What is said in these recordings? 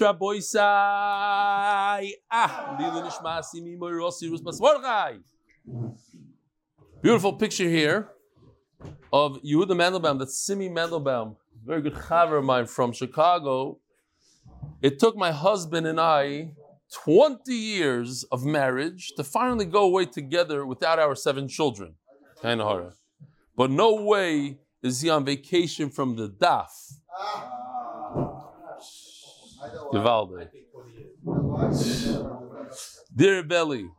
Rabbi Sai. Ah, Lila Nishmasi Mimo Rossi Rus. Beautiful picture here of Yehuda Mandelbaum, that's Simi Mandelbaum, very good chaver of mine from Chicago. It took my husband and I 20 years of marriage to finally go away together without our seven children. Kind of. But no way is he on vacation from the DAF. Givaldi. Dear Belly.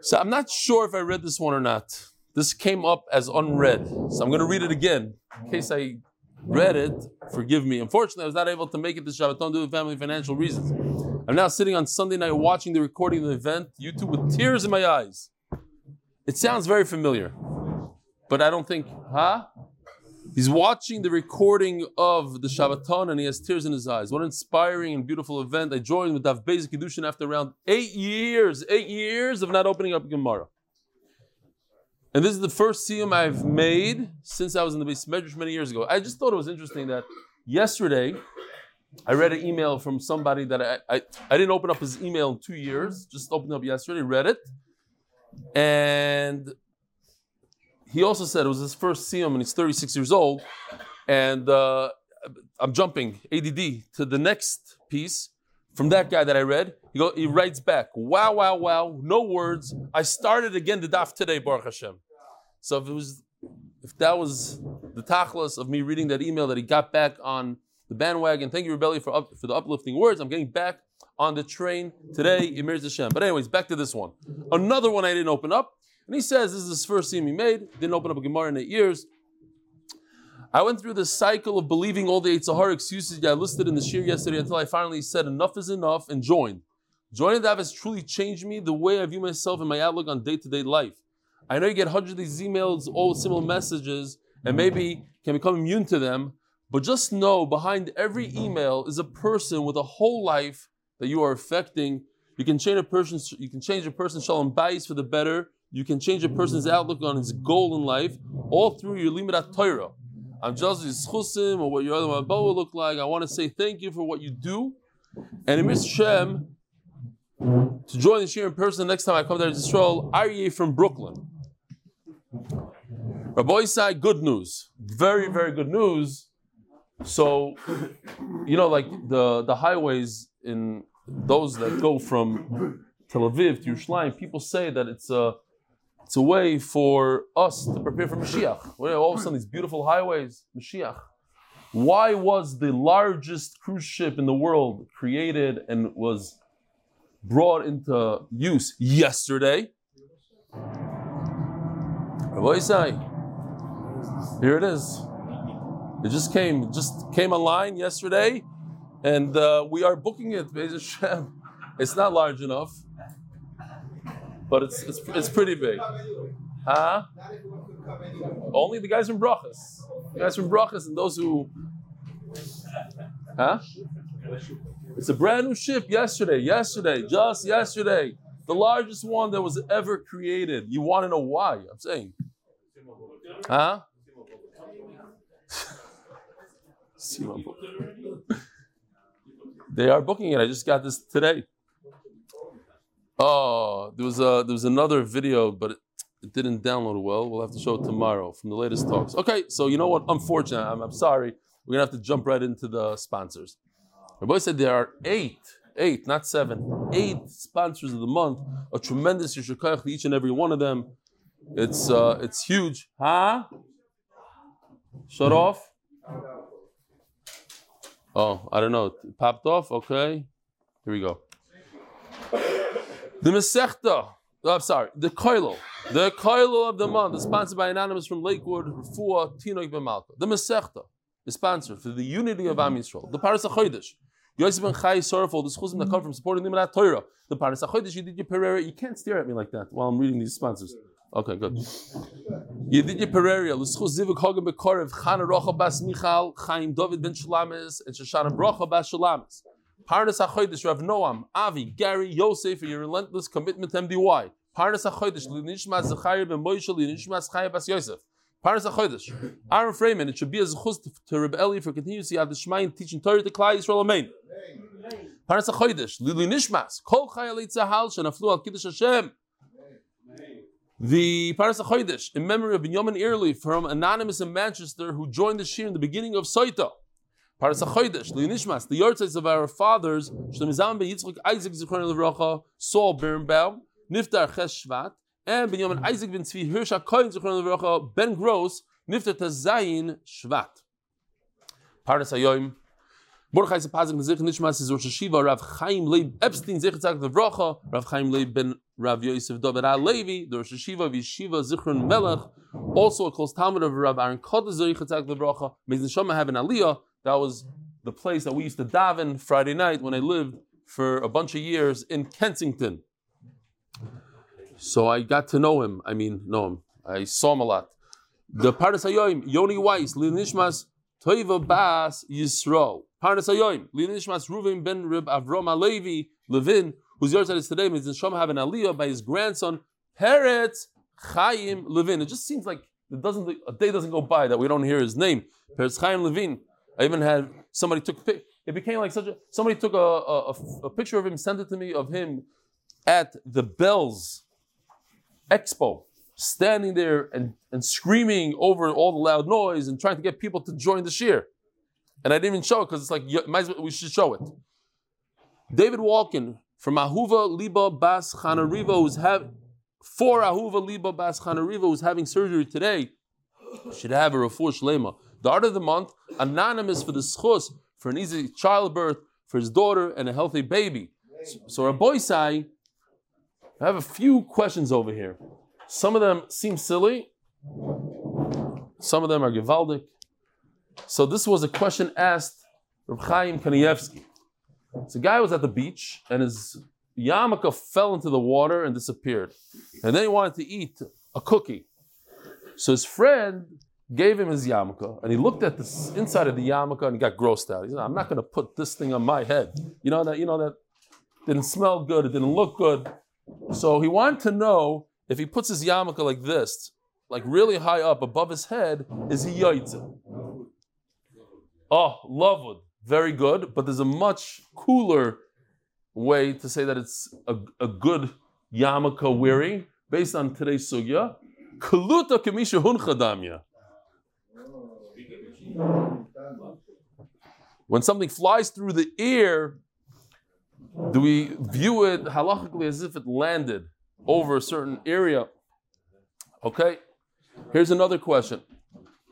So I'm not sure if I read this one or not. This came up as unread. So I'm going to read it again. In case I read it, forgive me. Unfortunately, I was not able to make it to Shabbaton due to family financial reasons. I'm now sitting on Sunday night watching the recording of the event, YouTube with tears in my eyes. It sounds very familiar, but I don't think, huh? He's watching the recording of the Shabbaton and he has tears in his eyes. What an inspiring and beautiful event. I joined with Daf Beis Kiddushin after around eight years, eight years of not opening up Gemara. And this is the first siyum I've made since I was in the beis medrash many years ago. I just thought it was interesting that yesterday I read an email from somebody that I, I, I didn't open up his email in two years, just opened up yesterday, read it. And he also said it was his first siyum and he's 36 years old. And uh, I'm jumping ADD to the next piece from that guy that I read. He, go, he writes back, wow, wow, wow, no words. I started again the daf today, Baruch Hashem. So if it was, if that was the tachlis of me reading that email that he got back on the bandwagon, thank you, Reb Eli, for, up, for the uplifting words. I'm getting back on the train today, Emir Hashem. But anyways, back to this one. Another one I didn't open up. And he says this is his first scene he made. Didn't open up a Gemara in eight years. I went through the cycle of believing all the Sahara excuses I listed in the shiur yesterday until I finally said enough is enough and joined. Joining that has truly changed me the way I view myself and my outlook on day-to-day life. I know you get hundreds of these emails, all similar messages, and maybe can become immune to them, but just know behind every email is a person with a whole life that you are affecting. You can change a person's you can change a person's shalom bayis for the better. You can change a person's outlook on his goal in life, all through your limud Torah. I'm jealous just chusim or what your other will look like. I want to say thank you for what you do. And in Shem, to join the shiur in person the next time I come there to Israel, Aryeh from Brooklyn. Rabbi side, good news. Very, very good news. So, you know, like the, the highways in those that go from Tel Aviv to Yerushalayim, people say that it's a it's a way for us to prepare for Mashiach. All of a sudden, these beautiful highways, Mashiach. Why was the largest cruise ship in the world created and was brought into use yesterday? Here it is. It just came, just came online yesterday, and uh, we are booking it. It's not large enough but it's it's, it's pretty big. Huh? Only the guys from Brachas. The guys from Brachas and those who. Huh? It's a brand new ship yesterday, yesterday, just yesterday. The largest one that was ever created. You want to know why? I'm saying. Huh? they are booking it. I just got this today. Oh, there was a there was another video, but it, it, didn't download well. We'll have to show it tomorrow from the latest talks. Okay, so you know what? Unfortunate. I'm, I'm sorry. We're gonna have to jump right into the sponsors. My boy said there are eight, eight, not seven, eight sponsors of the month. A tremendous yishukayach to each and every one of them. It's uh, it's huge, huh? Shut off. Oh, I don't know. It popped off. Okay, here we go. The Masechta, oh, I'm sorry, the Koilo, the Koilo of the month is sponsored by Anonymous from Lakewood, Rafua, Tinoik B'Malka. The Masechta is sponsored for the unity of Am Yisrael. The Parnas HaChodesh, Yosef ben Chai sorrowful, the schuzim that come from supporting the Imanat Torah. The Parnas HaChodesh, Yedidya Pereira, you can't stare at me like that while I'm reading these sponsors. Okay, good. Yedidya Pereira, L'schuz Zivuk Hogan Bekorev, Chana Rocha Bas Michal, Chaim David ben Shalamis, and Shoshana Brocha Bas Shalamis. Parnas HaChodesh, Rav Noam, Avi, Gary, Yosef, for your relentless commitment to MDY. Parnas HaChodesh, Linishmas Zechariah ben Moishe, Linishmas Chaya bas Yosef. Parnas HaChodesh. Ahron Fraiman, it should be a zechus to Reb Eli for continuously at the Shemayin teaching Torah to Klal Yisrael Amen. Parnas HaChodesh, Lili Nishmas, Kol Chayalei Tzahal, Shenaflu Al Kiddush Hashem. The Parnas HaChodesh, in memory of Binyamin Airley from Anonymous in Manchester who joined the Shiur in the beginning of Soita. Parnas HaChodesh, Lili Nishmas, the Yortzais of our fathers, Shlemizam Ben Yitzchak Isaac Zichron Levracha, Sol Birnbaum, Niftar Ches Shvat, and Binyamin Isaac Ben Tzvi Hirsch HaKoyin Zichron Levracha, Ben Gross, Niftar Tazayin Shvat. Paras HaYoim, Mordechai Sapoznick Nezich Nishmas is Rosh Yeshiva, Rav Chaim Leib Epstein Zich Tzak Levracha, Rav Chaim Leib Ben Rav Yosef David Levi, the Rosh Yeshiva Zichron Meilech, also a close Talmud of Rav Aaron Kotler Zich Tzak Levracha, Mezin Shoma have an Aliyah, that was the place that we used to daven Friday night when I lived for a bunch of years in Kensington. So I got to know him. I mean, know him. I saw him a lot. The Hayoim, Yoni Weiss, Linishmas, Toiva Bas Yisro. Hayoim, Linishmas, Reuven ben Rib Avrom Alevi, Levin, whose yours is today, means in Shom have an Aliyah by his grandson, Peretz Chaim Levin. It just seems like it doesn't a day doesn't go by that we don't hear his name. Peretz Chaim Levin. I even had somebody took it became like such a somebody took a, a, a picture of him, sent it to me of him at the Bells Expo, standing there and, and screaming over all the loud noise and trying to get people to join the shear. And I didn't even show it because it's like we should show it. David Walkin from Ahuva Liba Bas Chanariva, who's have for Ahuva Liba Bas Chanariva, who's having surgery today, should have a refuah shlema. The art of the month, anonymous for the schus, for an easy childbirth, for his daughter, and a healthy baby. So, so Rabbi I have a few questions over here. Some of them seem silly, some of them are gewaldic. So this was a question asked Reb Chaim Kanievsky. So guy was at the beach and his yarmulke fell into the water and disappeared. And then he wanted to eat a cookie. So his friend gave him his yarmulke, and he looked at the inside of the yarmulke and he got grossed out. He said, "I'm not going to put this thing on my head." You know that. You know that didn't smell good. It didn't look good. So he wanted to know if he puts his yarmulke like this, like really high up above his head, is he yaitze? Oh, lovewood, very good. But there's a much cooler way to say that it's a, a good yarmulke wearing based on today's sugya. Kaluta kamisha hunchadamya. When something flies through the air, do we view it halachically as if it landed over a certain area? Okay, here's another question.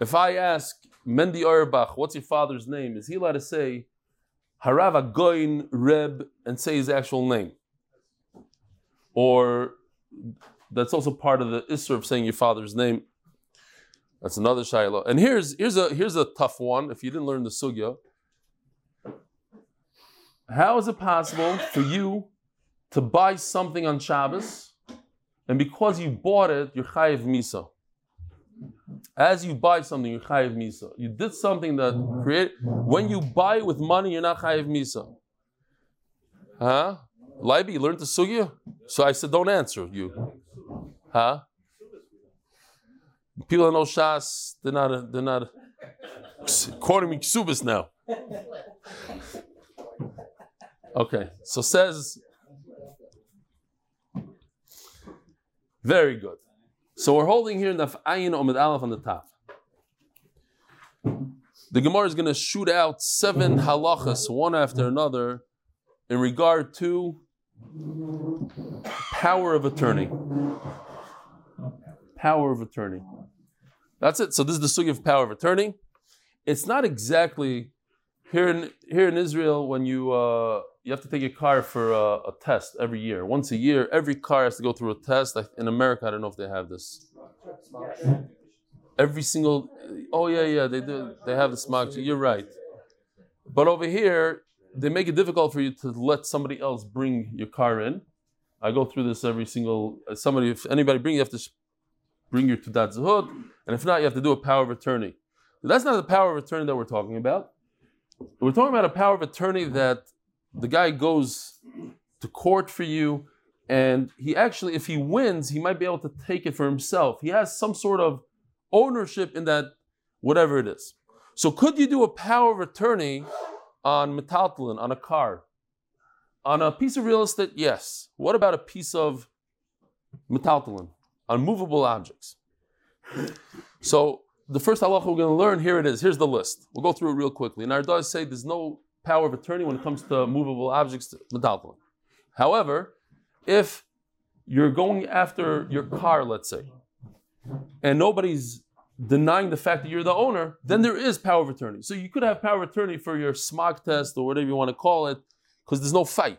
If I ask Mendy Auerbach, what's your father's name? Is he allowed to say Harav Agoin Reb and say his actual name? Or that's also part of the Isser of saying your father's name. That's another shayla. And here's here's a here's a tough one. If you didn't learn the sugya, how is it possible for you to buy something on Shabbos, and because you bought it, you're chayiv misa? As you buy something, you're chayiv misa. You did something that create. When you buy it with money, you're not chayiv misa. Huh? Leiby, you learned the sugya? So I said, don't answer you. Huh? People that know Shas, they're not, they're not quoting me ksubas now. Okay, so says, very good. So we're holding here the Ayin Omid Aleph on the top. The Gemara is going to shoot out seven halachas, one after another, in regard to power of attorney. Power of attorney. That's it. So this is the sugi of power of attorney. It's not exactly here in here in Israel when you uh, you have to take your car for a, a, test every year. Once a year, every car has to go through a test. In America, I don't know if they have this. Every single oh yeah yeah they do they have the smog. You're right, but over here they make it difficult for you to let somebody else bring your car in. I go through this every single somebody if anybody bring you have to bring your Tudat Zahud, and if not, you have to do a power of attorney. that's not the power of attorney that we're talking about. We're talking about a power of attorney that the guy goes to court for you, and he actually, if he wins, he might be able to take it for himself. He has some sort of ownership in that whatever it is. So could you do a power of attorney on metaltalin, on a car? On a piece of real estate, yes. What about a piece of metaltalin, on movable objects? So the first halacha we're going to learn, here it is. Here's the list. We'll go through it real quickly. And our does say there's no power of attorney when it comes to movable objects, metaltalin. However, if you're going after your car, let's say, and nobody's denying the fact that you're the owner, then there is power of attorney. So you could have power of attorney for your smog test or whatever you want to call it, because there's no fight.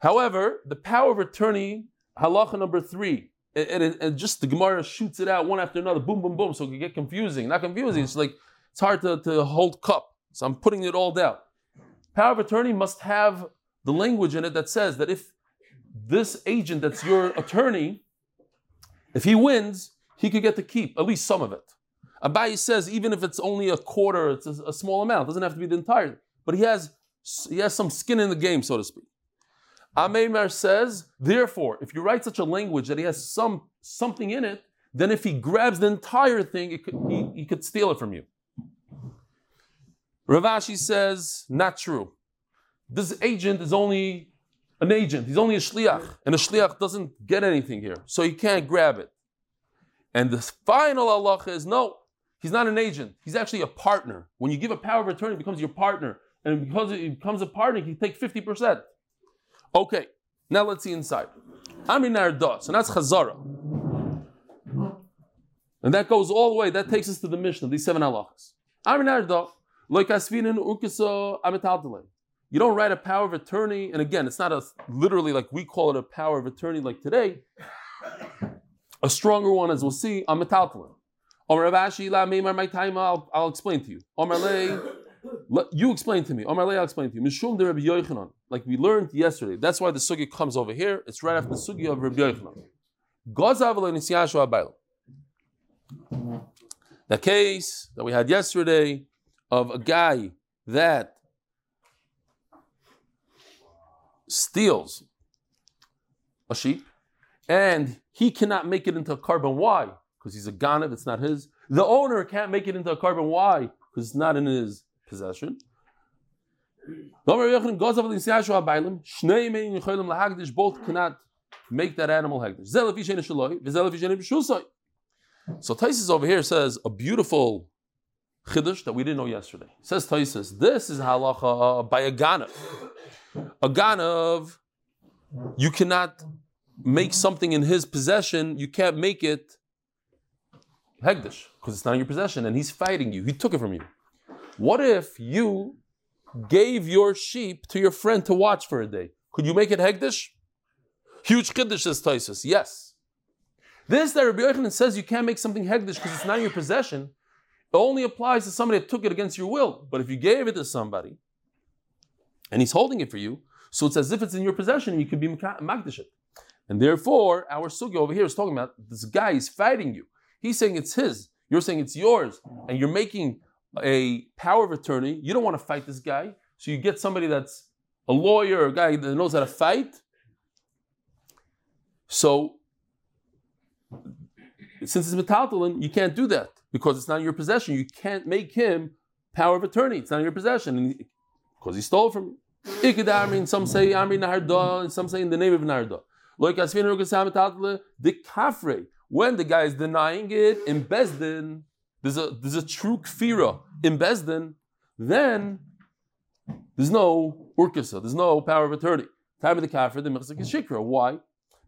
However, the power of attorney, halacha number three, and, and, and, just the Gemara shoots it out one after another, boom, boom, boom, so it can get confusing. Not confusing, it's like it's hard to, to hold cup. So I'm putting it all down. Power of attorney must have the language in it that says that if this agent that's your attorney, if he wins, he could get to keep at least some of it. Abaye says even if it's only a quarter, it's a, a small amount, it doesn't have to be the entire, but he has he has some skin in the game, so to speak. Ameimar says, therefore, if you write such a language that he has some something in it, then if he grabs the entire thing, could, he, he could steal it from you. Rav Ashi says, not true. This agent is only an agent. He's only a shliach, and a shliach doesn't get anything here, so he can't grab it. And the final Allah is no, he's not an agent. He's actually a partner. When you give a power of attorney, it becomes your partner, and because it becomes a partner, he can take fifty percent. Okay, now let's see inside. Amrin Narda, so that's Chazara. And that goes all the way, that takes us to the mission, Mishnah, these seven halachas. Amrin Narda, like Asvinin Urkiso Amitaltale. You don't write a power of attorney, and again, it's not a literally like we call it a power of attorney like today. A stronger one, as we'll see, a metaltalin. Omar Abashi, la meimar my time, I'll, I'll explain to you. You explain to me. Omar lay, I'll explain to you. Mishum de Rabbi Yochanan, like we learned yesterday. That's why the sugi comes over here. It's right after the sugi of Rabbi Yochanan. The case that we had yesterday of a guy that steals a sheep and he cannot make it into a korban. Why? Because he's a ganav, it's not his. The owner can't make it into a korban. Why? Because it's not in his possession. Both cannot make that animal hagdish. So Tosfos over here says a beautiful chiddush that we didn't know yesterday. Says Tosfos, this is halacha by a ganav. A ganav, you cannot make something in his possession, you can't make it hegdish because it's not in your possession and he's fighting you. He took it from you. What if you gave your sheep to your friend to watch for a day? Could you make it hegdish? Huge chiddush says Tosfos. Yes. This that Rabbi Yochanan says you can't make something hegdish because it's not in your possession. It only applies to somebody that took it against your will. But if you gave it to somebody and he's holding it for you, so it's as if it's in your possession and you can be magdish it. And therefore, our sugi over here is talking about this guy is fighting you. He's saying it's his. You're saying it's yours. And you're making a power of attorney. You don't want to fight this guy. So you get somebody that's a lawyer a guy that knows how to fight. So, since it's metaltalin, you can't do that because it's not in your possession. You can't make him power of attorney. It's not in your possession because he stole from you. Some say Amri Naharda, and some say in the name of Naharda. When the guy is denying it in Beis Din, there's a there's a true kfira in Beis Din, then there's no urkasa, there's no power of attorney. Time of the kafir, the mechzik is shikra. Why?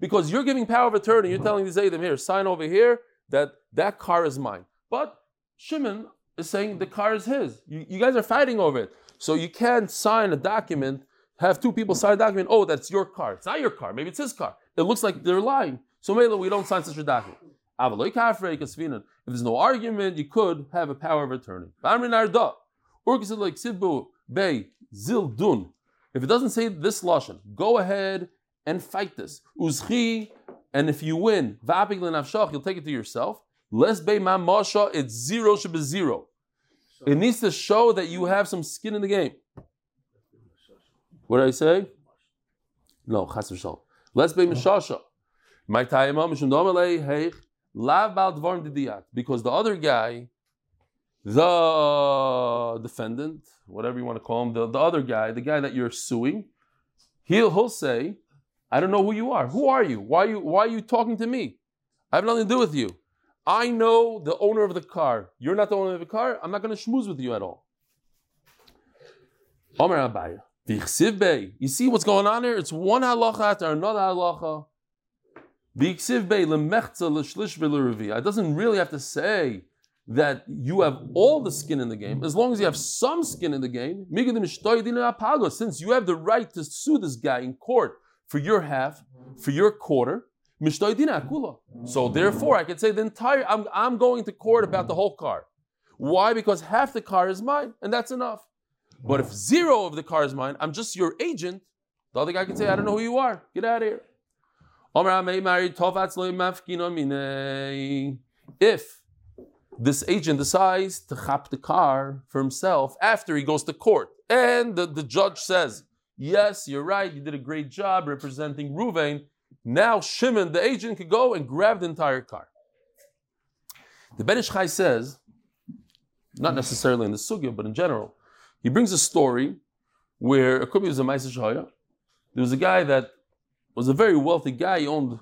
Because you're giving power of attorney, you're telling the Zaydim here, sign over here that that car is mine. But Shimon is saying the car is his. You, you guys are fighting over it. So you can't sign a document, have two people sign a document, oh, that's your car. It's not your car, maybe it's his car it looks like they're lying. So Mela, we don't sign such a document. If there's no argument, you could have a power of attorney. If it doesn't say this lashon, go ahead and fight this. Uzchi, and if you win, you'll take it to yourself. Less be masha, it's zero should be zero. It needs to show that you have some skin in the game. What did I say? No, chas v'shal. Let's be mishasha. My tayima mishum domalei heich Lav bal dvarim. Because the other guy, the defendant, whatever you want to call him, the, the other guy, the guy that you're suing, he'll, he'll say, I don't know who you are. Who are you? Why are you, why are you talking to me? I have nothing to do with you. I know the owner of the car. You're not the owner of the car. I'm not going to schmooze with you at all. Omer Abaye. You see what's going on here? It's one halacha after another halacha. It doesn't really have to say that you have all the skin in the game, as long as you have some skin in the game. Since you have the right to sue this guy in court for your half, for your quarter, so therefore, I could say the entire. I'm, I'm going to court about the whole car. Why? Because half the car is mine, and that's enough. But if zero of the car is mine, I'm just your agent. The other guy can say, I don't know who you are. Get out of here. If this agent decides to chop the car for himself after he goes to court, and the, the judge says, Yes, you're right, you did a great job representing Ruvain, now Shimon, the agent, could go and grab the entire car. The Ben Ish says, not necessarily in the sugya, but in general, he brings a story where it could be was a Maisa Shahaya. There was a guy that was a very wealthy guy. He owned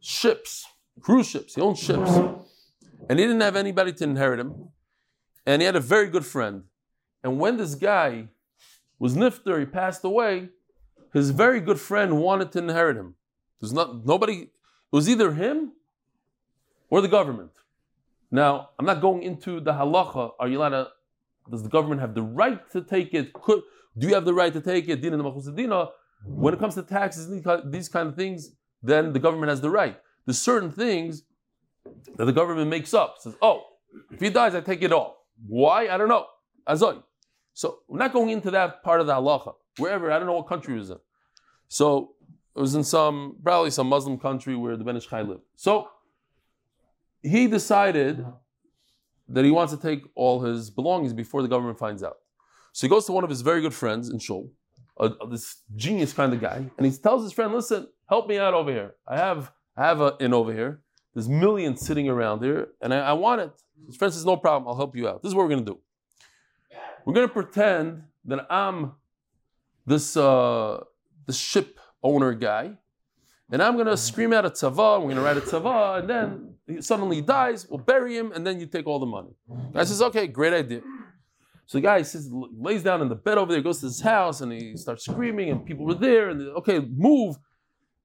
ships, cruise ships. He owned ships, and he didn't have anybody to inherit him. And he had a very good friend. And when this guy was nifter, he passed away. His very good friend wanted to inherit him. There's not nobody. It was either him or the government. Now, I'm not going into the halacha. Are you allowed to? Does the government have the right to take it? Could do you have the right to take it? Dina When it comes to taxes, and these kind of things, then the government has the right. There's certain things that the government makes up. Says, oh, if he dies, I take it all. Why? I don't know. Azoy. So we're not going into that part of the halacha. Wherever, I don't know what country it was in. So it was in some, probably some Muslim country where the Ben lived. So he decided that he wants to take all his belongings before the government finds out. So he goes to one of his very good friends in Shul, this genius kind of guy, and he tells his friend, "Listen, help me out over here. I have I have an inn over here. There's millions sitting around here, and I, I want it." His friend says, "No problem. I'll help you out. This is what we're to do. We're to pretend that I'm this uh, this ship owner guy, and I'm to scream out a tzava, we're to write a tzava, and then he suddenly dies, we'll bury him, and then you take all the money. The guy says, okay, great idea. So the guy says, lays down in the bed over there, goes to his house, and he starts screaming, and people were there, and okay, move.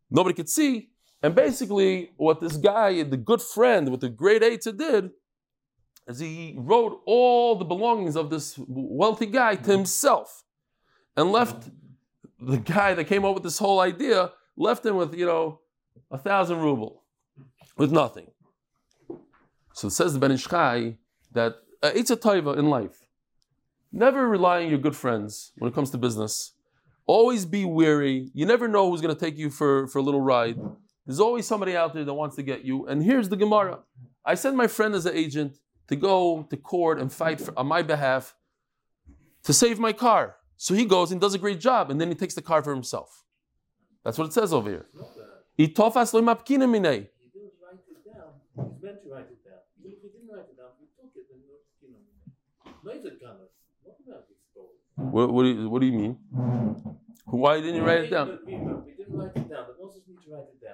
Nobody could see. And basically, what this guy, the good friend with the great Aita did, is he wrote all the belongings of this wealthy guy to himself and left the guy that came up with this whole idea left him with, you know, a thousand ruble, with nothing. So it says the Ben Ish Chai that uh, it's a taiva in life. Never rely on your good friends when it comes to business. Always be wary. You never know who's going to take you for, for a little ride. There's always somebody out there that wants to get you. And here's the Gemara. I sent my friend as an agent to go to court and fight for, on my behalf to save my car. So he goes and does a great job, and then he takes the car for himself. That's what it says over here. He didn't write it down. He meant to write it down. He didn't write it down, he took it and what, what, do you, what do you mean? Why didn't you write it down?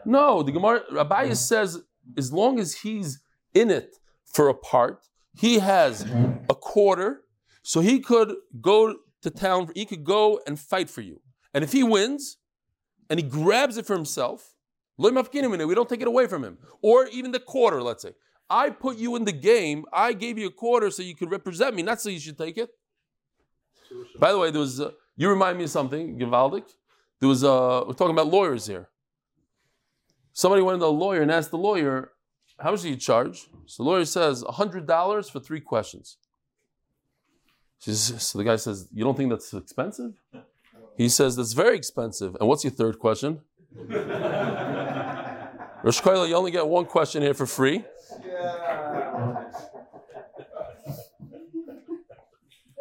No, the Gemara Abaye says as long as he's in it for a part, he has a quarter, so he could go to town, he could go and fight for you. And if he wins and he grabs it for himself, we don't take it away from him. Or even the quarter, let's say. I put you in the game, I gave you a quarter so you could represent me, not so you should take it. By the way, there was, uh, you remind me of something, Givaldic. There was, uh, we're talking about lawyers here. Somebody went to a lawyer and asked the lawyer, how much do you charge? So the lawyer says, $100 for three questions. Says, so the guy says, You don't think that's expensive? He says, That's very expensive. And what's your third question? Rosh Koila, you only get one question here for free.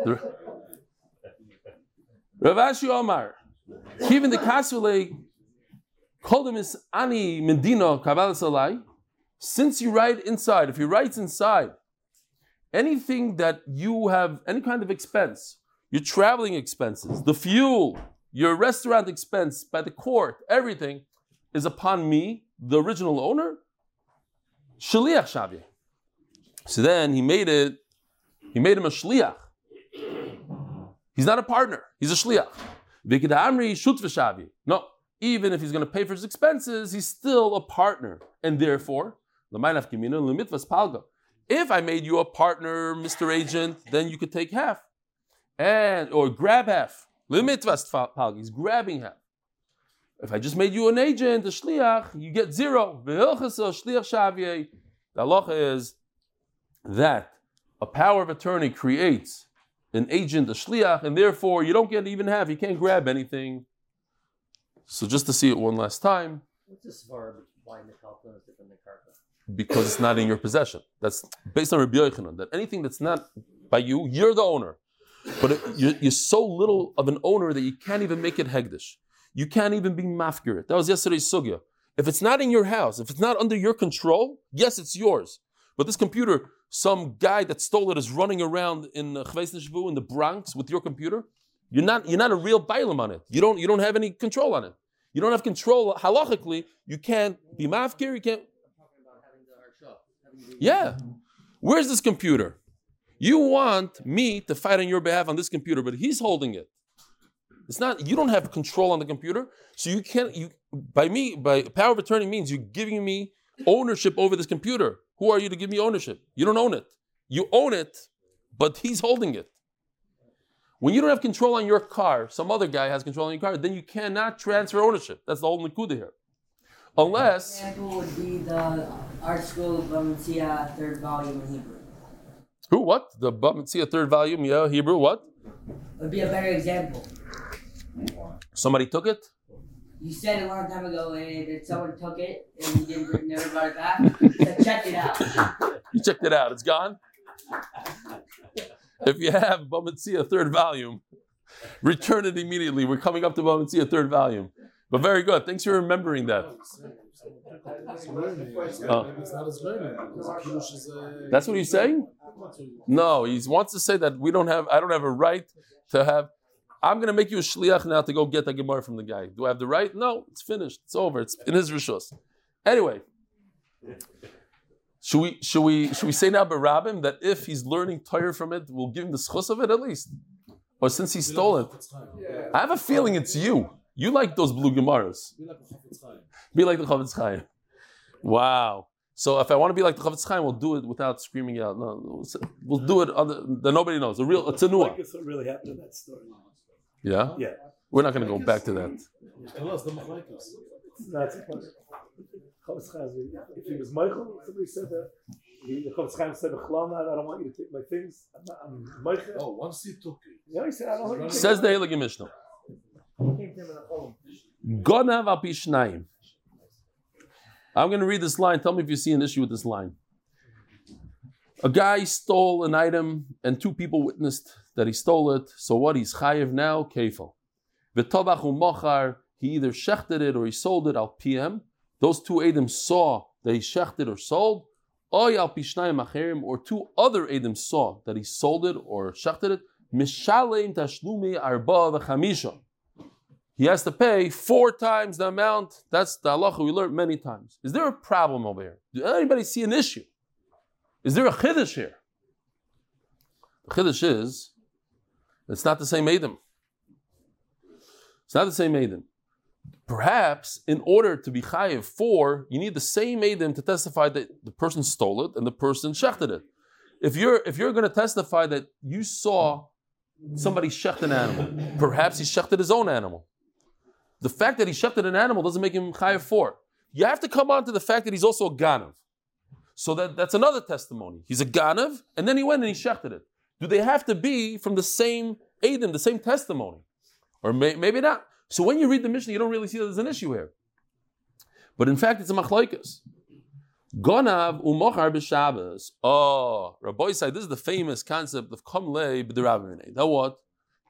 Rav Ashi Omar, even the Kasule, called him Ani Mendino Kabbalah. Since you write inside, if he writes inside, anything that you have, any kind of expense, your traveling expenses, the fuel, your restaurant expense by the court, everything is upon me, the original owner. Shaliach Shavi. So then he made it, he made him a shliach. He's not a partner, he's a shliach. No, even if he's going to pay for his expenses, he's still a partner. And therefore, if I made you a partner, Mr. Agent, then you could take half. And or grab half. He's grabbing half. If I just made you an agent, a shliach, you get zero. The halacha is that a power of attorney creates an agent, a shliach, and therefore you don't get even half. You can't grab anything. So just to see it one last time. What's this for why the is different than karka? Because it's not in your possession. That's based on Rabbi Yochanan, that anything that's not by you, you're the owner. But it, you're, you're, so little of an owner that you can't even make it hegdish. You can't even be mafkirit. That was yesterday's sugya. If it's not in your house, if it's not under your control, yes, it's yours. But this computer, some guy that stole it is running around in uh, in the Bronx with your computer. You're not, you're not a real bailam on it. You don't, you don't have any control on it. You don't have control halachically. You can't be mafkir. You can't. Yeah. Where's this computer? You want me to fight on your behalf on this computer, but he's holding it. It's not. You don't have control on the computer, so you can't. You by me by power of attorney means you're giving me ownership over this computer. Who are you to give me ownership? You don't own it. You own it, but he's holding it. When you don't have control on your car, some other guy has control on your car, then you cannot transfer ownership. That's the whole Nakuda here. Unless. example would be the ArtScroll of Bava Metzia third volume in Hebrew. Who? What? The Bava Metzia third volume, yeah, Hebrew, what? Would be a better example. Somebody took it? You said a long time ago and that someone took it and you didn't never brought it back. So check it out. You checked it out. It's gone. If you have Bava Metzia third volume, return it immediately. We're coming up to Bava Metzia third volume. But very good. Thanks for remembering that. Oh. oh. That's what he's saying? No, he wants to say that we don't have I don't have a right to have I'm going to make you a shliach now to go get the gemara from the guy. Do I have the right? No, it's finished. It's over. It's in his rishos. Anyway, should we should we should we say now Barabim that if he's learning Torah from it, we'll give him the schus of it at least? Or since he stole it, I have a feeling it's you. You like those blue gemaras. Be like the Chofetz Chaim. Wow. So if I want to be like the Chofetz Chaim, we'll do it without screaming out. No, we'll do it. Other, that nobody knows. A real, it's a new. Like it's what really happened in that story. Yeah? Yeah. We're not going to go back to that. That's the If he was Michael, somebody said that. He, the Chofetz Chaim said, I don't want you to take my things. I'm, not, I'm Michael. Oh, once he took it. Yeah, he said, I don't want you to Says the Heilige Mishnah. Gonav al pishnayim. I'm going to read this line. Tell me if you see an issue with this line. A guy stole an item and two people witnessed that he stole it. So what? He's chayiv now, kefal. V'tobachu mochar, he either shechted it or he sold it al PM. Those two Adam saw that he shechted or sold. Oy al pishnayim acherim, or two other Adam saw that he sold it or shechted it. Mishalem tashlumi arba v'chamisha. He has to pay four times the amount. That's the halacha we learned many times. Is there a problem over here? Do anybody see an issue? Is there a chiddush here? The chiddush is it's not the same Adam. It's not the same Adam. Perhaps in order to be chayiv for, you need the same Adam to testify that the person stole it and the person shechted it. If you're if you're going to testify that you saw somebody shecht an animal, perhaps he shechted his own animal. The fact that he shechted an animal doesn't make him chayiv for. You have to come on to the fact that he's also a ganav. So that, that's another testimony. He's a ganav, and then he went and he shechted it. Do they have to be from the same Adam, the same testimony? Or may, maybe not. So when you read the Mishnah, you don't really see that there's an issue here. But in fact, it's a machlaikas. Gonav umochar b'Shabbos. Oh, Rabbi said this is the famous concept of kam le b'deravine. That what?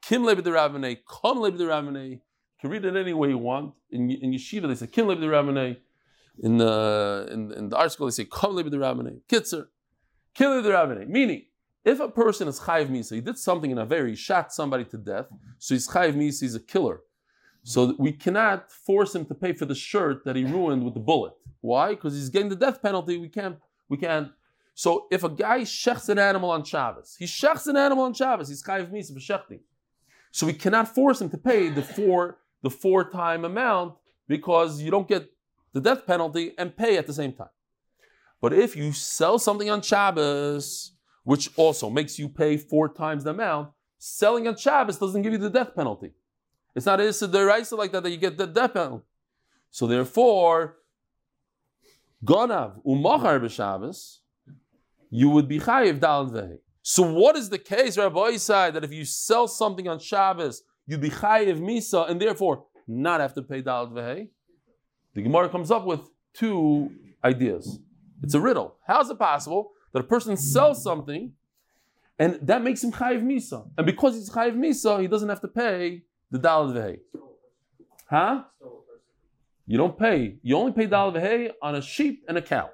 Kim le b'deravine, kam le b'deravine. You can read it any way you want. In, in yeshiva, they say kim le b'deravine. in the in, in the article they say Kam the Rabbane, Kitzer, Kill the Rabbane. Meaning, if a person is chayiv misa, he did something in a very he shot somebody to death, so he's chayiv misa, he's a killer. So we cannot force him to pay for the shirt that he ruined with the bullet. Why? Because he's getting the death penalty. We can't. We can't. So if a guy shechts an animal on Shabbos, he shechts an animal on Shabbos. He's chayiv misa for shechting. So we cannot force him to pay the four the four time amount because you don't get the death penalty and pay at the same time. But if you sell something on Shabbos, which also makes you pay four times the amount, selling on Shabbos doesn't give you the death penalty. It's not a deraisa like that that you get the death penalty. So therefore, Gonav umachar b'Shabbos, you would be chayiv dal vehi. So what is the case, Rabbi said that if you sell something on Shabbos, you'd be chayiv misa and therefore not have to pay dal vehi? The Gemara comes up with two ideas. It's a riddle. How is it possible that a person sells something and that makes him chayiv misa, and because he's chayiv misa, he doesn't have to pay the dal vehi? Huh? You don't pay. You only pay dal vehi on a sheep and a cow.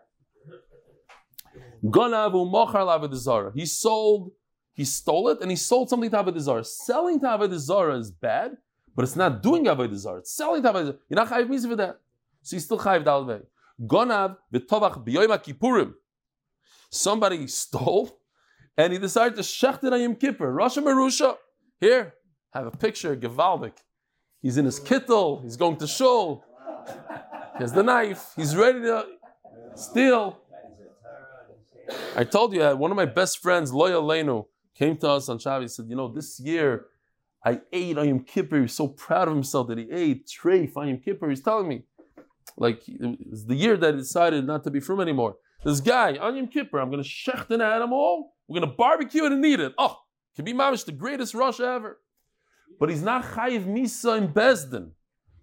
Lavadizara. He sold, he stole it, and he sold something to Avodah Selling to Avodah is bad, but it's not doing Avodah It's selling to Avodah You're not chayiv misa for that. So he's still chayiv dal vehi. Gonav v'tovach b'yoyim kippurim. Somebody stole, and he decided to shecht it Yom Kippur. Rasha Merusha. Here, have a picture, Gevaldik. He's in his kittel, he's going to shul. He has the knife, he's ready to steal. I told you, one of my best friends, Loya came to us on Shabbos. He said, You know, this year I ate Yom Kippur. He was so proud of himself that he ate treif Yom Kippur. He's telling me, like, it was the year that he decided not to be from anymore. This guy, on Yom Kippur, I'm going to shecht an animal, we're going to barbecue it and eat it. Oh, can be mamish the greatest rush ever. But he's not chayiv misa in Beis Din.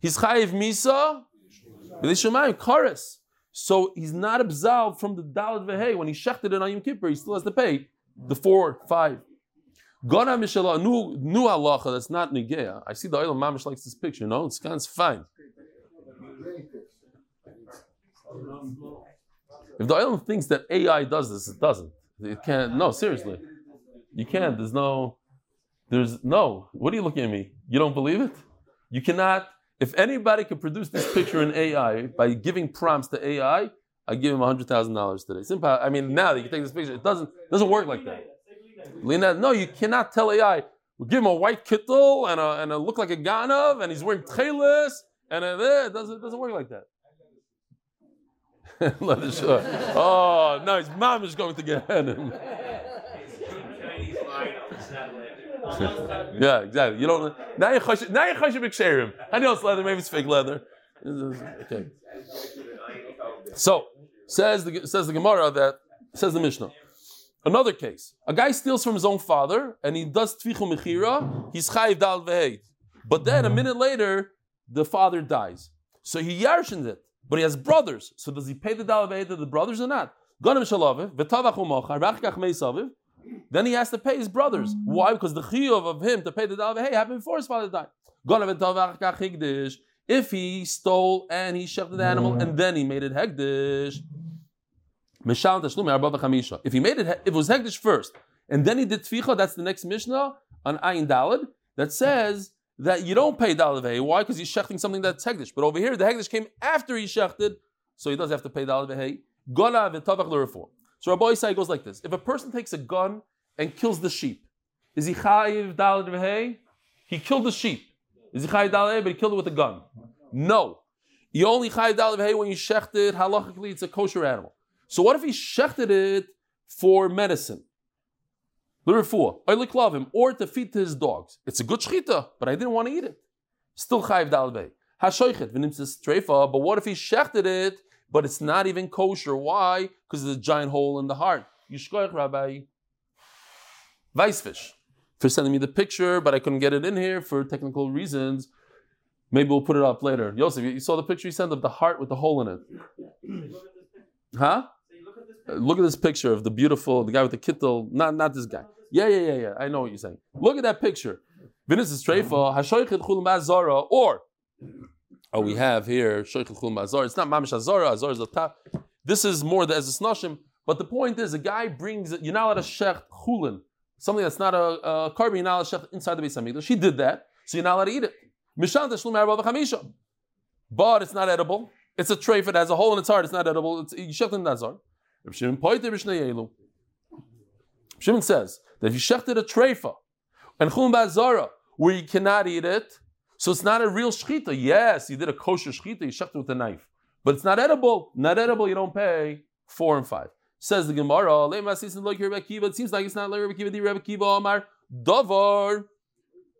He's chayiv misa b'lishamayim kares. So he's not absolved from the dalit vehei. When he shechted it on Yom Kippur, he still has to pay the four, five. Gona mishala new new halacha that's not nigeya. I see the oil mamish likes this picture. No, it's kind of fine. If the oil thinks that AI does this, it doesn't. It can't. No, seriously, you can't. There's no. There's no. What are you looking at me? You don't believe it? You cannot. If anybody could produce this picture in AI by giving prompts to AI, I give him hundred thousand dollars today. Simple. I mean, now that you take this picture, it doesn't doesn't work like that. Lena, no, you cannot tell AI. We give him a white kittel and a, and a look like a ganav, and he's wearing tchelis, and a, eh, it doesn't it doesn't work like that. Leather shirt. Uh, oh no, his mom is going to get him. yeah, exactly. You don't. Now you chash. Now you chash b'ksherim. I know it's leather. Maybe it's fake leather. Okay. So says the says the Gemara that says the Mishnah. Another case: a guy steals from his own father and he does tvichu mechira. He's chayiv dal. But then a minute later, the father dies. So he yarshins it, but he has brothers. So does he pay the dal v'heid to the brothers or not? Then he has to pay his brothers. Why? Because the chiyuv of him to pay the dal v'hei happened before his father died. If he stole and he shechted the animal and then he made it hegdish, if he made it, if it was hegdish first and then he did tficha, that's the next mishnah on ayin dalad that says that you don't pay dalad v'hei. Why? Because he's shechting something that's hegdish. But over here, the hegdish came after he shechted, so he does have to pay dalad v'hei. Gola v'tavach l'refor. So Rabbi Isai goes like this: If a person takes a gun and kills the sheep, is he chayiv dalad v'hei? He killed the sheep. Is he chayiv dalad but he killed it with a gun? No. You only chayiv dalad v'hei when you shechted. Halachically, it's a kosher animal. So what if he shechted it for medicine? Or to feed to his dogs. It's a good shechita, but I didn't want to eat it. Still chayiv dalad v'hei. Hashoichet v'nimtzis treifa. But what if he shechted it but it's not even kosher. Why? Because there's a giant hole in the heart. Yishkoich, Rabbi. Weissfish. For sending me the picture, but I couldn't get it in here for technical reasons. Maybe we'll put it up later. Yosef, you saw the picture you sent of the heart with the hole in it. Huh? Look at this picture of the beautiful, the guy with the kittel. Not, not this guy. Yeah, yeah, yeah, yeah. I know what you're saying. Look at that picture. Vinis is treifa, mm-hmm. hashoichet chul mazara, or Oh, we mm-hmm. have here Sheikhul Chulum Azar. It's not Mamish Azara. Azar is the top. This is more the, as a snashim. But the point is, a guy brings you're not allowed to shech chulin, something that's not a, a korban. You're not allowed to shech inside the beis hamikdash. She did that, so you're not allowed to eat it. Mishan teshlum. But it's not edible. It's a treif. It has a hole in its heart. It's not edible. It's you shech in the azar. Shimon poiter elu. Shimon says that if you shechted a treifa and chulin ba'azara where you cannot eat it, so it's not a real shechita. Yes, you did a kosher shechita. You shechted with a knife, but it's not edible. Not edible. You don't pay four and five. Says the Gemara, it seems like it's not like Rebbe Kiva, the Rebbe Kiva Amar, Davar,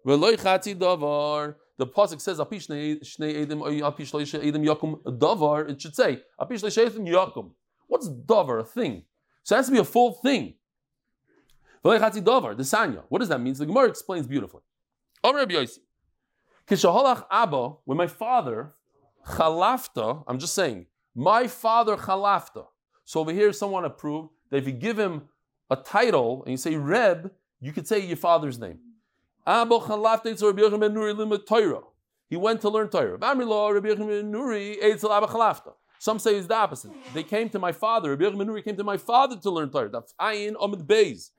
Veloy Chatzi Davar. The Pasuk says, Apish Shnei Edim, Apish Edim Yakum, Davar. It should say, Apish Edim Yakum. What's Davar, a thing? So it has to be a full thing. The Sanya. What does that mean? So the Gemara explains beautifully. Abba, when my father, Chalafta, I'm just saying, my father Chalafta, so over here, someone approved that if you give him a title and you say Reb, you could say your father's name. He went to learn Torah. Some say it's the opposite. They came to my father. Rabbi Yochanan came to my father to learn Torah. That's Ayin Amud Beis,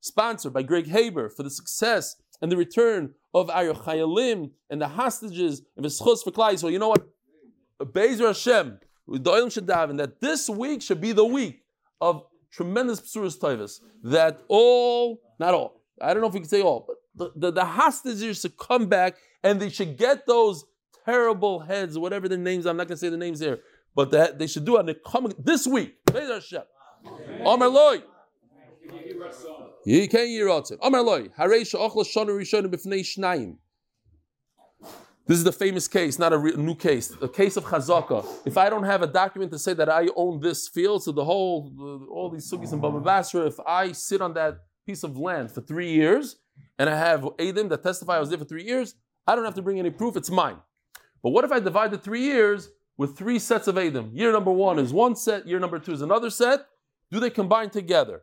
sponsored by Greg Haber for the success and the return of Chayalim and the hostages and the schus for Klai. So you know what? Bezer Hashem, and that this week should be the week of tremendous psuras tovas. That all, not all, I don't know if we can say all, but the, the, the hostages should come back and they should get those terrible heads, whatever their names. I'm not going to say the names here, but that they should do it. And coming this week. Amar loy. Hear Amar loy. B'fnei shnayim. This is the famous case, not a re- new case. The case of Chazaka. If I don't have a document to say that I own this field, so the whole, all these sugis and Bava Basra, if I sit on that piece of land for three years and I have Adim that testify I was there for three years, I don't have to bring any proof, it's mine. But what if I divide the three years with three sets of Adim? Year number one is one set, year number two is another set. Do they combine together?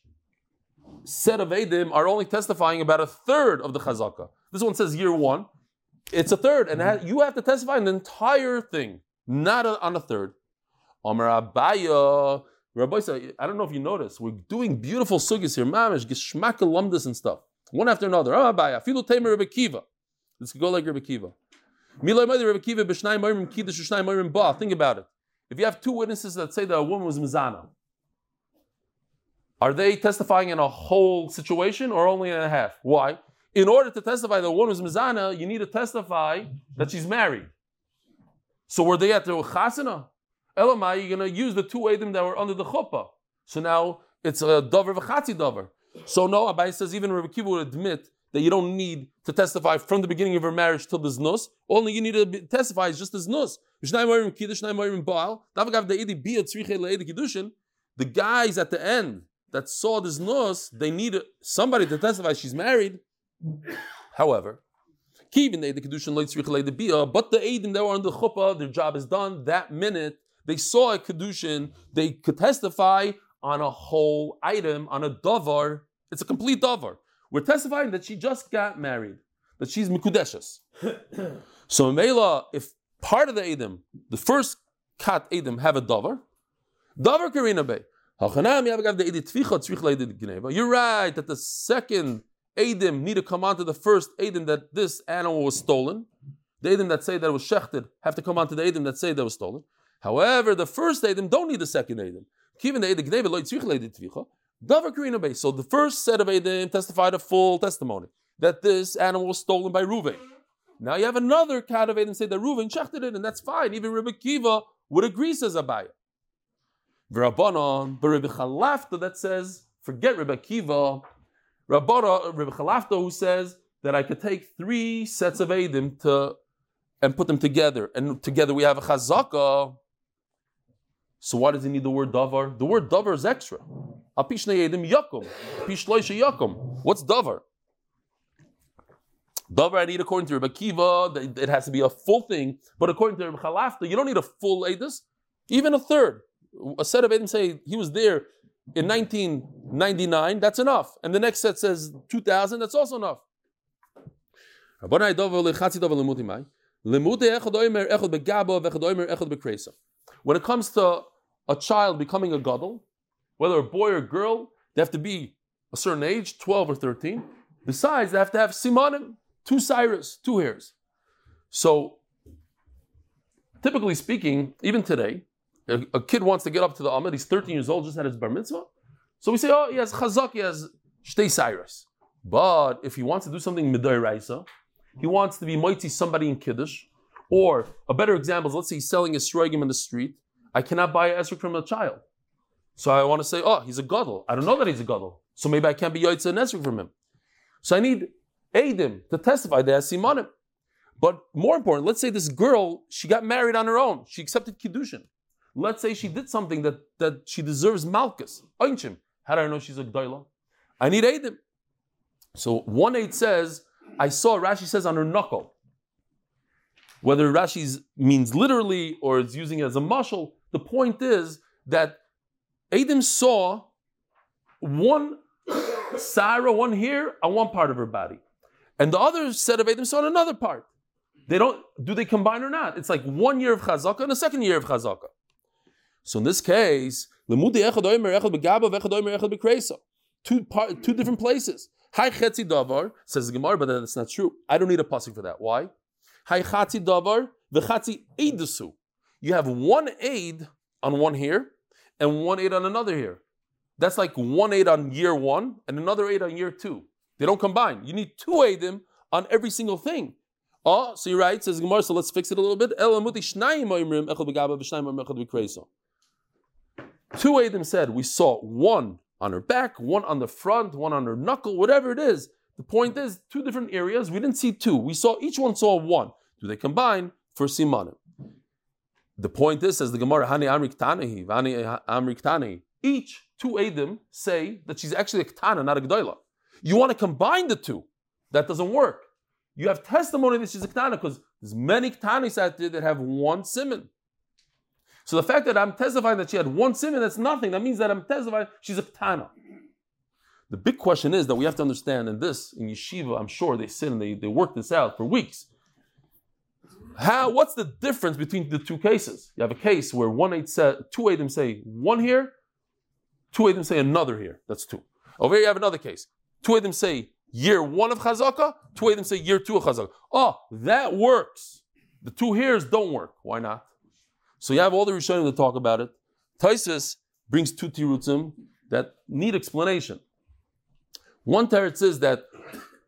set of Edim are only testifying about a third of the Chazaka. This one says year one. It's a third, and you have to testify the entire thing, not a, on a third. Amar Abaye, Rabbi said, I don't know if you noticed, we're doing beautiful sugis here, mamish, geshmak alumdus and stuff, one after another. Amar Abaye, filu tamer Rabbi Kiva. Let's go like Rabbi Kiva. Milay Madi Rabbi Kiva b'shnai moirim kiddush b'shnai moirim ba. Think about it. If you have two witnesses that say that a woman was mizana, are they testifying in a whole situation or only in a half? Why? in order to testify that a woman is mizana, you need to testify that she's married. So were they at the chasana? Elamai, you're going to use the two edim that were under the chuppah. So now it's a dover v'chatzi dover. So no, Abaye says even Rabbi Kiva would admit that you don't need to testify from the beginning of her marriage till there's nus. Only you need to testify is just as nus. The guys at the end that saw this nus, they need somebody to testify she's married. However, even the kedushin the bia, but the Adim that were on the chuppah, their job is done. That minute they saw a kedushin, they could testify on a whole item, on a davar. It's a complete davar. We're testifying that she just got married, that she's mikudeshes. so Mela, if part of the Adim, the first kat Adim have a davar, davar karina be. You're right that the second Adim need to come on to the first Adim that this animal was stolen. The Adim that say that it was shechted have to come on to the Adim that say that it was stolen. However, the first Adim don't need the second Adim. So the first set of Adim testified a full testimony that this animal was stolen by Reuven. Now you have another cat of Adim say that Reuven shechted it, and that's fine. Even Rebbe Kiva would agree, says Abaye. V'Rabbanon, but Rebbe Chalafta that says, forget Rebbe Kiva, Rabbi Chalafta, who says that I could take three sets of Adim to and put them together, and together we have a chazaka. So why does he need the word davar? The word davar is extra. Apishne yedim yakum. Pishloisha yakum. What's davar? Davar I need according to Rebbe Kiva, it has to be a full thing. But according to Rebbe Chalafta, you don't need a full edus, even a third. A set of Edom say he was there in 1999, that's enough. And the next set says 2000, that's also enough. When it comes to a child becoming a gadol, whether a boy or girl, they have to be a certain age, 12 or 13. Besides, they have to have simanim, two cyrus, two hairs. So, typically speaking, even today, a, a kid wants to get up to the amud, he's 13 years old, just had his bar mitzvah. So we say, oh, he has chazak, he has shtei cyrus. But if he wants to do something midai raisa, he wants to be mighty somebody in Kiddush, or a better example is let's say he's selling a shrogim in the street. I cannot buy esrog from a child. So I want to say, oh, he's a gadol. I don't know that he's a gadol. So maybe I can't be yaitza and esrog from him. So I need Adim to testify that I simanim. But more important, let's say this girl, she got married on her own. She accepted kiddushin. Let's say she did something that, that she deserves malchus. Einchim. How do I know she's a gdaila? I need Adim. So 1 8 says, I saw Rashi says on her knuckle. Whether Rashi means literally or is using it as a mushal, the point is that Adam saw one Sarah, one here, on one part of her body. And the other set of Adam saw on another part. They don't, do they combine or not? It's like one year of chazaka and a second year of chazaka. So in this case, two, two different places. Hi chetzi davar says the Gemara, but that's not true. I don't need a passing for that. Why? Hi chatzi davar v'chatzi eidusu. You have one aid on one here and one aid on another here. That's like one aid on year one and another aid on year two. They don't combine. You need two aidim on every single thing. Ah, oh, so you're right, says Gemara, so let's fix it a little bit. Two aidim said, we saw one on her back, one on the front, one on her knuckle, whatever it is. The point is, two different areas. We didn't see two. We saw each one saw one. Do they combine for simanim? The point is, says the Gemara, Hani Amrik Tanehi, Vani Amrik. Each two Adim say that she's actually a Ketana, not a Gdoila. You want to combine the two. That doesn't work. You have testimony that she's a Ketana because there's many Ketanis out there that have one simon. So the fact that I'm testifying that she had one simon, that's nothing. That means that I'm testifying she's a Ketana. The big question is that we have to understand, and this in yeshiva, I'm sure they sit and they, they work this out for weeks. How? What's the difference between the two cases? You have a case where one eight said two them say one here, two them say another here. That's two. Over here you have another case. Two them say year one of chazaka, two them say year two of chazaka. Oh, that works. The two here's don't work. Why not? So you have all the Rishonim to talk about it. Tosfos brings two tirutzim that need explanation. One teretz says that,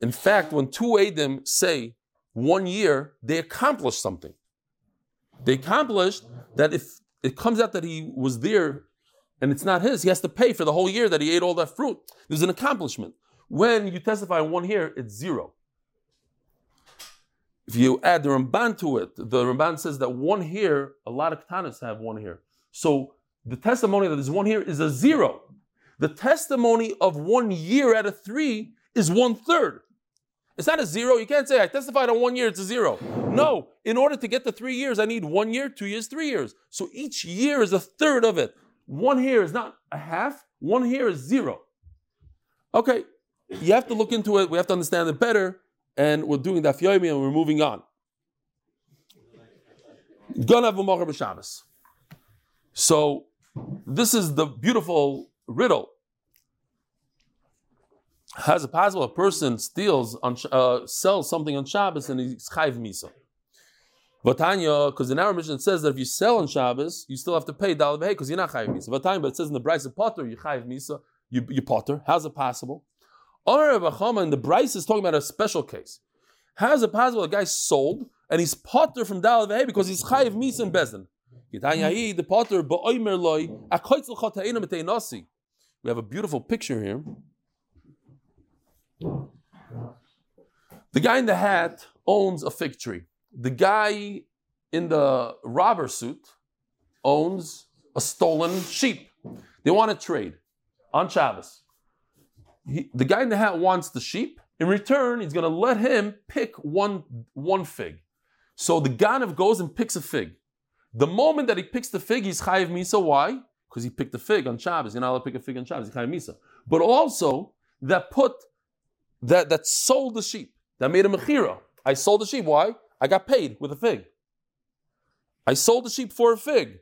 in fact, when two Adim say one year, they accomplished something. They accomplished that if it comes out that he was there and it's not his, he has to pay for the whole year that he ate all that fruit. There's an accomplishment. When you testify one year, it's zero. If you add the Ramban to it, the Ramban says that one here, a lot of katanas have one here. So the testimony that there's one here is a zero. The testimony of one year out of three is one third. It's not a zero. You can't say, I testified on one year, it's a zero. No, in order to get the three years, I need one year, two years, three years. So each year is a third of it. One here is not a half, one here is zero. Okay, you have to look into it. We have to understand it better. And we're doing that Yomi and we're moving on. Gonna have Shabbos. So, this is the beautiful riddle How's it possible a person steals on uh, sells something on Shabbos and he's chayv misa? Vatanya, because in our mission it says that if you sell on Shabbos, you still have to pay dal because you're not chayv misa. Vatanya, but it says in the Braisa of Potter, you chayv misa, you, you potter. How's it possible? Or Bachama, and the Braisa is talking about a special case. How is it possible a guy sold and he's potter from dal because he's chayv misa in Beis Din? Hmm. The potter, we have a beautiful picture here. The guy in the hat owns a fig tree. The guy in the robber suit owns a stolen sheep. They want to trade on Shabbos. He, the guy in the hat wants the sheep. In return, he's going to let him pick one, one fig. So the Ganav goes and picks a fig. The moment that he picks the fig, he's chayiv misa. Why? Because he picked a fig on Shabbos. You're not allowed to pick a fig on Shabbos. He's chayiv misa. But also that put that that sold the sheep. That made him a mechira. I sold the sheep. Why? I got paid with a fig. I sold the sheep for a fig,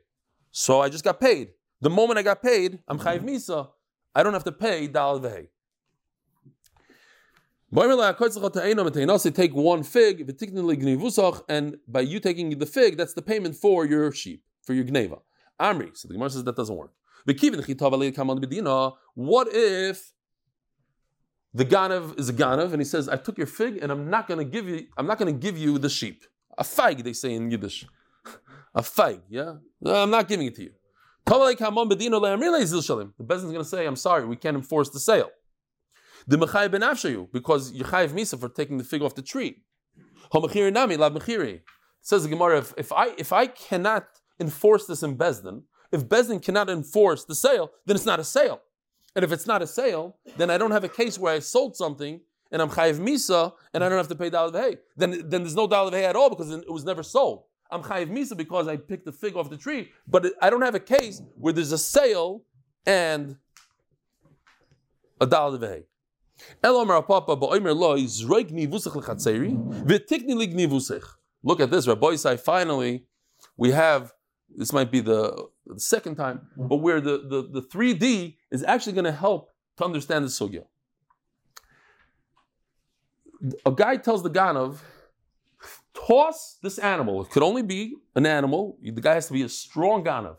so I just got paid. The moment I got paid, I'm chayiv misa. I don't have to pay dal vehei. Take one fig, and by you taking the fig, that's the payment for your sheep, for your gneva. Amri. So the Gemara says that doesn't work. What if the ganav is a ganav and he says, "I took your fig and I'm not going to give you. I'm not going to give you the sheep. A fig, they say in Yiddish. a fig, yeah. I'm not giving it to you. The Bezin is going to say, "I'm sorry, we can't enforce the sale." The mechay ben afshayu because you chayiv misa for taking the fig off the tree. Homachiri nami lav mechiri. Says the Gemara, if, if I if I cannot enforce this in Beis Din, if Beis Din cannot enforce the sale, then it's not a sale. And if it's not a sale, then I don't have a case where I sold something and I'm chayiv misa and I don't have to pay dalad hay. Then then there's no dalad hay at all because it was never sold. I'm chayiv misa because I picked the fig off the tree, but I don't have a case where there's a sale and a dalad hay. Look at this, Rabbi Isai. Finally, we have this might be the, the second time, but where the, the, the 3D is actually going to help to understand the sugya. A guy tells the Ganav, toss this animal. It could only be an animal. The guy has to be a strong Ganav.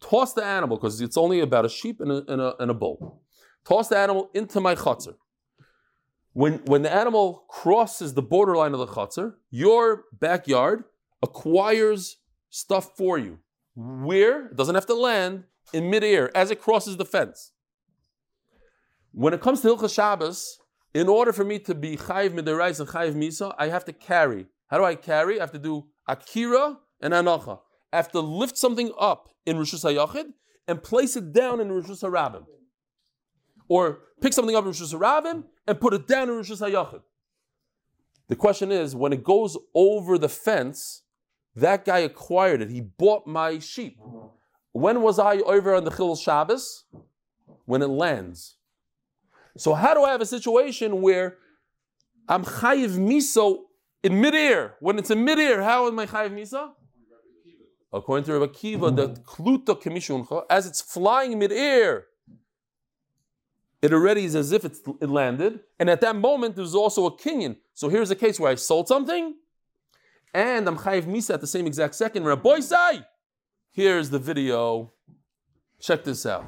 Toss the animal because it's only about a sheep and a, and a, and a bull. Toss the animal into my chutzner. When, when the animal crosses the borderline of the chutzner, your backyard acquires stuff for you. Where? It doesn't have to land in midair as it crosses the fence. When it comes to Hilchas Shabbos, in order for me to be chayiv midarais and chayiv misa, I have to carry. How do I carry? I have to do akira and anacha. I have to lift something up in Rishus HaYachid and place it down in Rishus HaRabim. Or pick something up in Rishus HaRabim and put it down in Rishus HaYachid. The question is, when it goes over the fence, that guy acquired it. He bought my sheep. When was I over on the Chil Shabbos? When it lands. So how do I have a situation where I'm chayiv miso in midair? When it's in midair, how am I chayiv miso? According to Rabbi Kiva, the kluta as it's flying midair, it already is as if it's, it landed. And at that moment, there's also a kinyan. So here's a case where I sold something, and I'm chayiv misa at the same exact second. Rabbi say, here's the video. Check this out.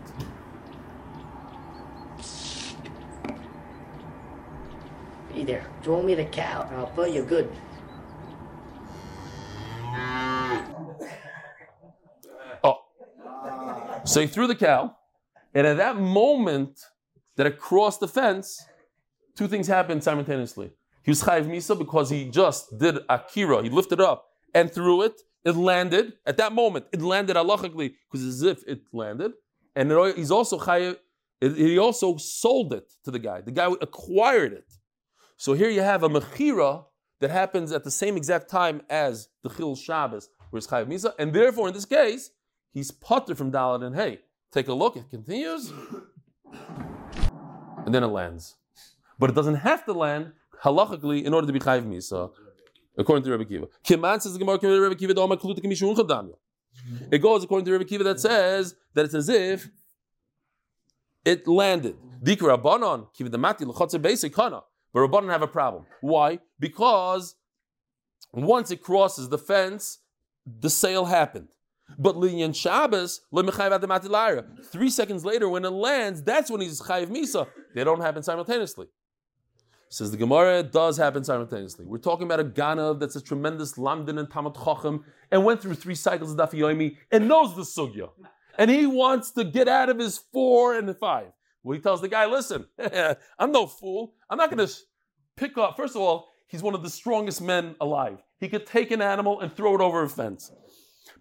Hey there, throw me the cow and I'll fill you good. Oh, so he threw the cow, and at that moment that it crossed the fence, two things happened simultaneously. He was chayiv misa because he just did akira. He lifted up and threw it. It landed at that moment. It landed halachically because as if it landed, and it, he's also chayiv. He also sold it to the guy. The guy acquired it. So here you have a mechira that happens at the same exact time as the Chil Shabbos, where it's chayiv misa, and therefore in this case he's putter from Dalit and hey, take a look. It continues, and then it lands, but it doesn't have to land halachically in order to be chayiv misa, according to Rabbi Kiva. Kiman says the Gemara, Rabbi Kiva, Doma Kaluta. It goes according to Rabbi Kiva that says that it's as if it landed. Dikra Rabbanon, Kiva Damati, Lechotzer Basic Kana. But Rabbanon have a problem. Why? Because once it crosses the fence, the sale happened. But Linyan Shabbos, three seconds later, when it lands, that's when he's chayiv misa. They don't happen simultaneously. Says the Gemara, it does happen simultaneously. We're talking about a Ganav that's a tremendous Lamdin and Tamat Chacham and went through three cycles of Daf Yomi and knows the Sugya. And he wants to get out of his four and five. Well, he tells the guy, listen, I'm no fool. I'm not going to pick up. First of all, he's one of the strongest men alive. He could take an animal and throw it over a fence.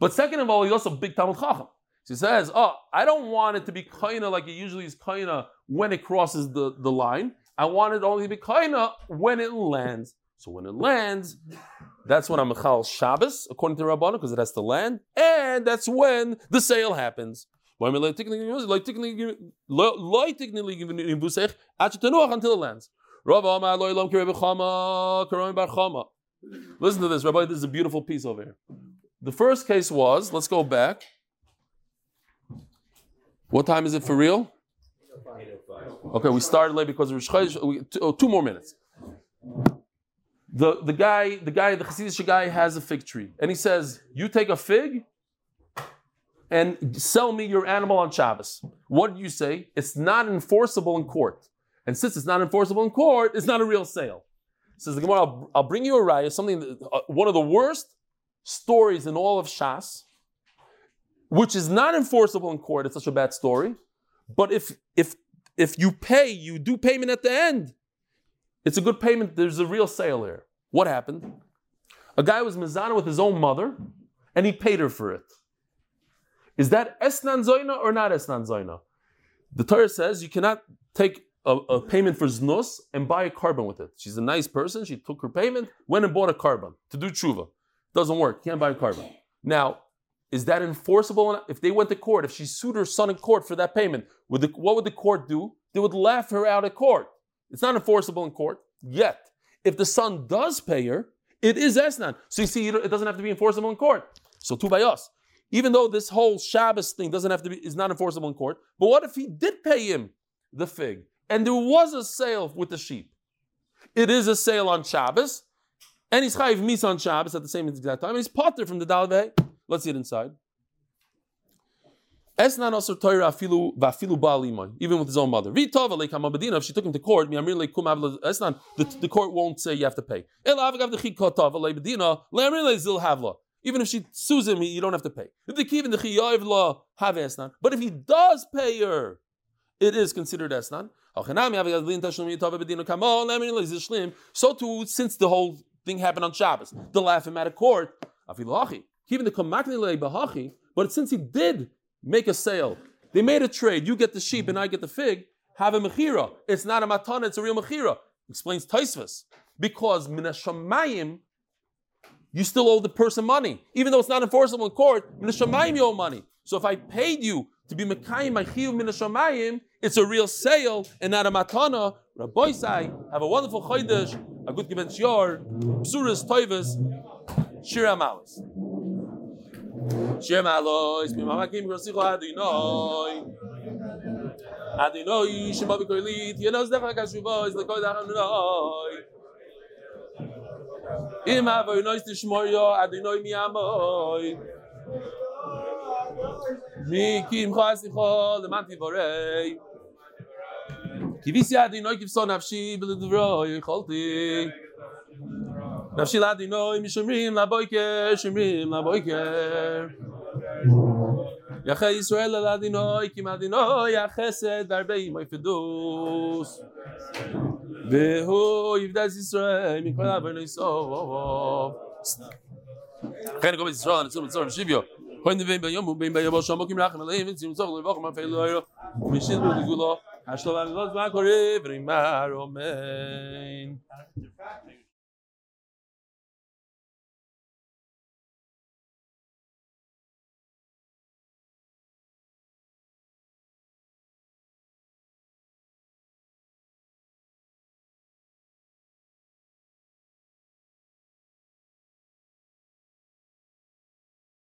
But second of all, he's also a big Talmid Chacham. She says, "Oh, I don't want it to be kaina like it usually is kaina when it crosses the, the line. I want it only to be kaina when it lands. So when it lands, that's when I'm mechal Shabbos according to Rabbana because it has to land, and that's when the sale happens. Until it lands. Listen to this, Rabbi. This is a beautiful piece over here. The first case was, let's go back. What time is it for real? Okay, we started late because of Rosh Chodesh. Oh, two more minutes. The, the guy, the guy, the Hasidic guy has a fig tree, and he says, "You take a fig and sell me your animal on Shabbos." What do you say? It's not enforceable in court, and since it's not enforceable in court, it's not a real sale. Says the Gemara, I'll, I'll bring you a raya, something, that, uh, one of the worst stories in all of Shas, which is not enforceable in court. It's such a bad story. But if if if you pay, you do payment at the end. It's a good payment. There's a real sale here. What happened? A guy was mizana with his own mother, and he paid her for it. Is that esnan zoina or not esnan zoina? The Torah says you cannot take a, a payment for znus and buy a korban with it. She's a nice person. She took her payment, went and bought a korban to do tshuva. Doesn't work. You Can't buy a korban. Now, is that enforceable? If they went to court, if she sued her son in court for that payment, would the, what would the court do? They would laugh her out of court. It's not enforceable in court yet. If the son does pay her, it is esnan. So you see, it doesn't have to be enforceable in court. So two by us. Even though this whole Shabbos thing doesn't have to be is not enforceable in court, but what if he did pay him the fig and there was a sale with the sheep? It is a sale on Shabbos, and he's chayiv mis on Shabbos at the same exact time. And he's potter from the dalvei. Let's see it inside. Esnan also Torah afilu vafilu ba'alimai, even with his own mother. Vitava leikam abadina. If she took him to court, miamir leikum avla esnan, the, court won't say you have to pay. El avagav dechi kotava leibadina leamir leizil havla. Even if she sues him, you don't have to pay. The kivin dechi yaivla have esnan. But if he does pay her, it is considered esnan. So too, since the whole thing happened on Shabbos, the laugh him out of court. Even the kamakni bahachi, but since he did make a sale, they made a trade. You get the sheep and I get the fig. Have a mechira. It's not a matana. It's a real mechira. Explains Tosfos because minashamayim. You still owe the person money, even though it's not enforceable in court. Minashamayim you owe money. So if I paid you to be mekayim my chiyuv minashamayim, it's a real sale and not a matana. Rabbi say, have a wonderful chodesh, a good given your psuris toivas shira malos shira malos mi mama kim grosi kho adi noy adi noy shma bi koilit ye noz dakha iz le koil noy im avoy noy tishmor yo adi noy mi amoy mi kim khasi khol man ti borei ki vis ya di noy gibson afshi bil du roy kholti nafshi la di noy mishmrim la boyke shmrim la boyke ya khay israel la di noy ki ma di noy ya khased bar bey moy fidus ve ho yvdas israel mi kol avel iso kan gobe israel ne tsum tsum shivyo hoyn ve bey yom bey bey bosham bokim lakhn lein tsum tsum lo vokh ma fey lo yo mishit gulo השלום המלוז מה קורה ורימר אמן.